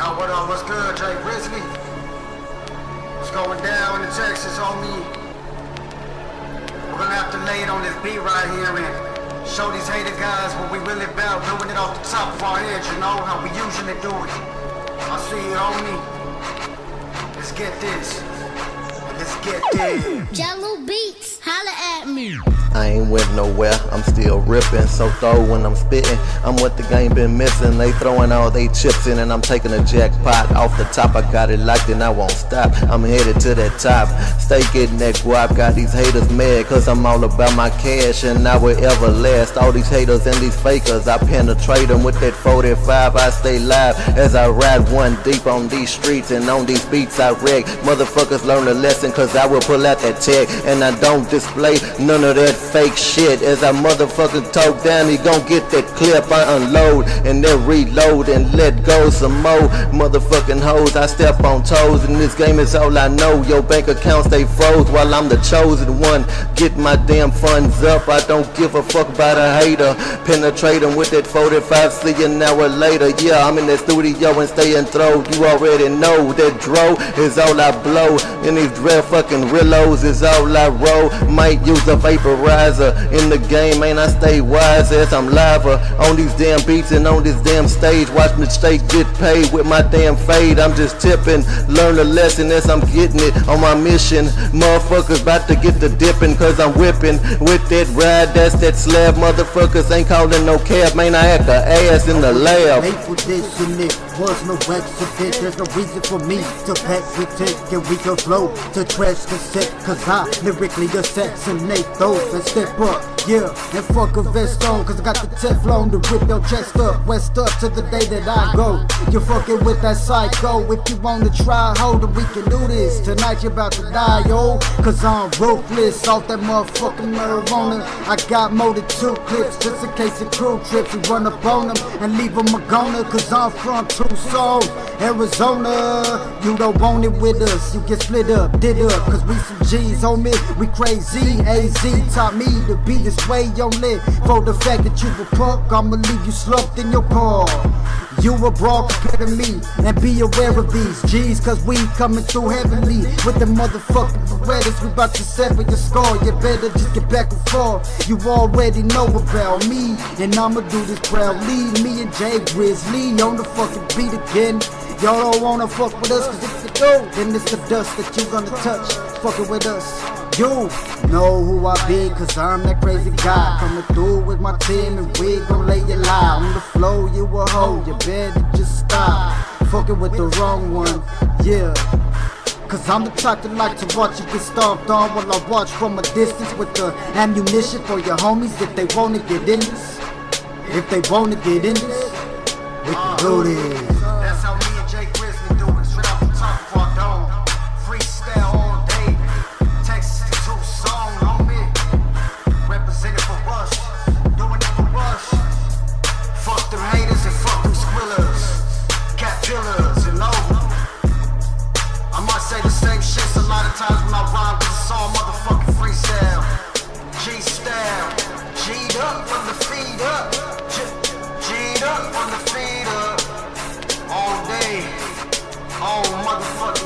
Yo, what up? What's good, Jay Grizzly? What's going down in Texas, homie? We're gonna have to lay it on this beat right here and show these hated guys what we really about, doing it off the top of our heads, you know, how we usually do it. I see you, homie. Let's get this. Let's get this. Jello me. I ain't went nowhere, I'm still ripping. So throw when I'm spitting. I'm what the game been missing. They throwing all they chips in, and I'm taking a jackpot off the top. I got it locked and I won't stop. I'm headed to that top. Stay getting that guap. Got these haters mad, cause I'm all about my cash, and I will ever last. All these haters and these fakers, I penetrate them with that 45. I stay live as I ride one deep on these streets and on these beats I wreck. Motherfuckers learn a lesson, cause I will pull out that tech, and I don't display none of that fake shit. As I motherfucking talk down, he gon' get that clip. I unload and then reload and let go some more motherfucking hoes. I step on toes, and this game is all I know. Your bank account stay froze while I'm the chosen one. Get my damn funds up. I don't give a fuck about a hater. Penetrate him with that 45, see you an hour later. Yeah, I'm in the studio and stay enthroned. You already know that dro is all I blow. And these dread fucking rillos is all I roll. Might use a vaporizer in the game, man. I stay wise as I'm lava on these damn beats and on this damn stage. Watch me straight get paid with my damn fade. I'm just tipping, learn a lesson as I'm getting it on my mission. Motherfuckers about to get the dipping, cause I'm whipping with that ride. That's that slab. Motherfuckers ain't calling no cab, man. I had the ass in the lab. And was no accident. There's no reason for me to pack pretend. Can we go flow to trash cassette? Cause I lyrically assassinate those that step up. Yeah, and fuck a vest on. Cause I got the Teflon to rip your chest up. West up to the day that I go. You're fucking with that psycho. If you wanna try, hold it, we can do this. Tonight you're about to die, yo. Cause I'm ruthless off that motherfucking marijuana. I got more than two clips just in case the crew trips. We run up on them and leave them a goner. Cause I'm from Tucson, Arizona. You don't want it with us. You get split up, did up. Cause we some G's, homie. We crazy. AZ taught me to be this way, yo, lit. For the fact that you a punk, I'ma leave you slumped in your car. You a broad compared to me, and be aware of these G's, cause we coming through heavenly with the motherfucking Berettas. We about to sever your skull. You better just get back and forth. You already know about me, and I'ma do this proudly. Me and Jay Grizzly on the fucking beat again. Y'all don't wanna fuck with us, cause if you do, then it's the dust that you gonna touch. Fucking with us. You know who I be, cause I'm that crazy guy. Coming through with my team and we gon' lay you lie. On the flow, you a hoe, you better just stop. Fucking with the wrong one, yeah. Cause I'm the type that like to watch you get stomped on while I watch from a distance with the ammunition for your homies if they wanna get in this. If they wanna get in this, we can do this. Up from the feet up. G'd up from the feet up. All day. All motherfucking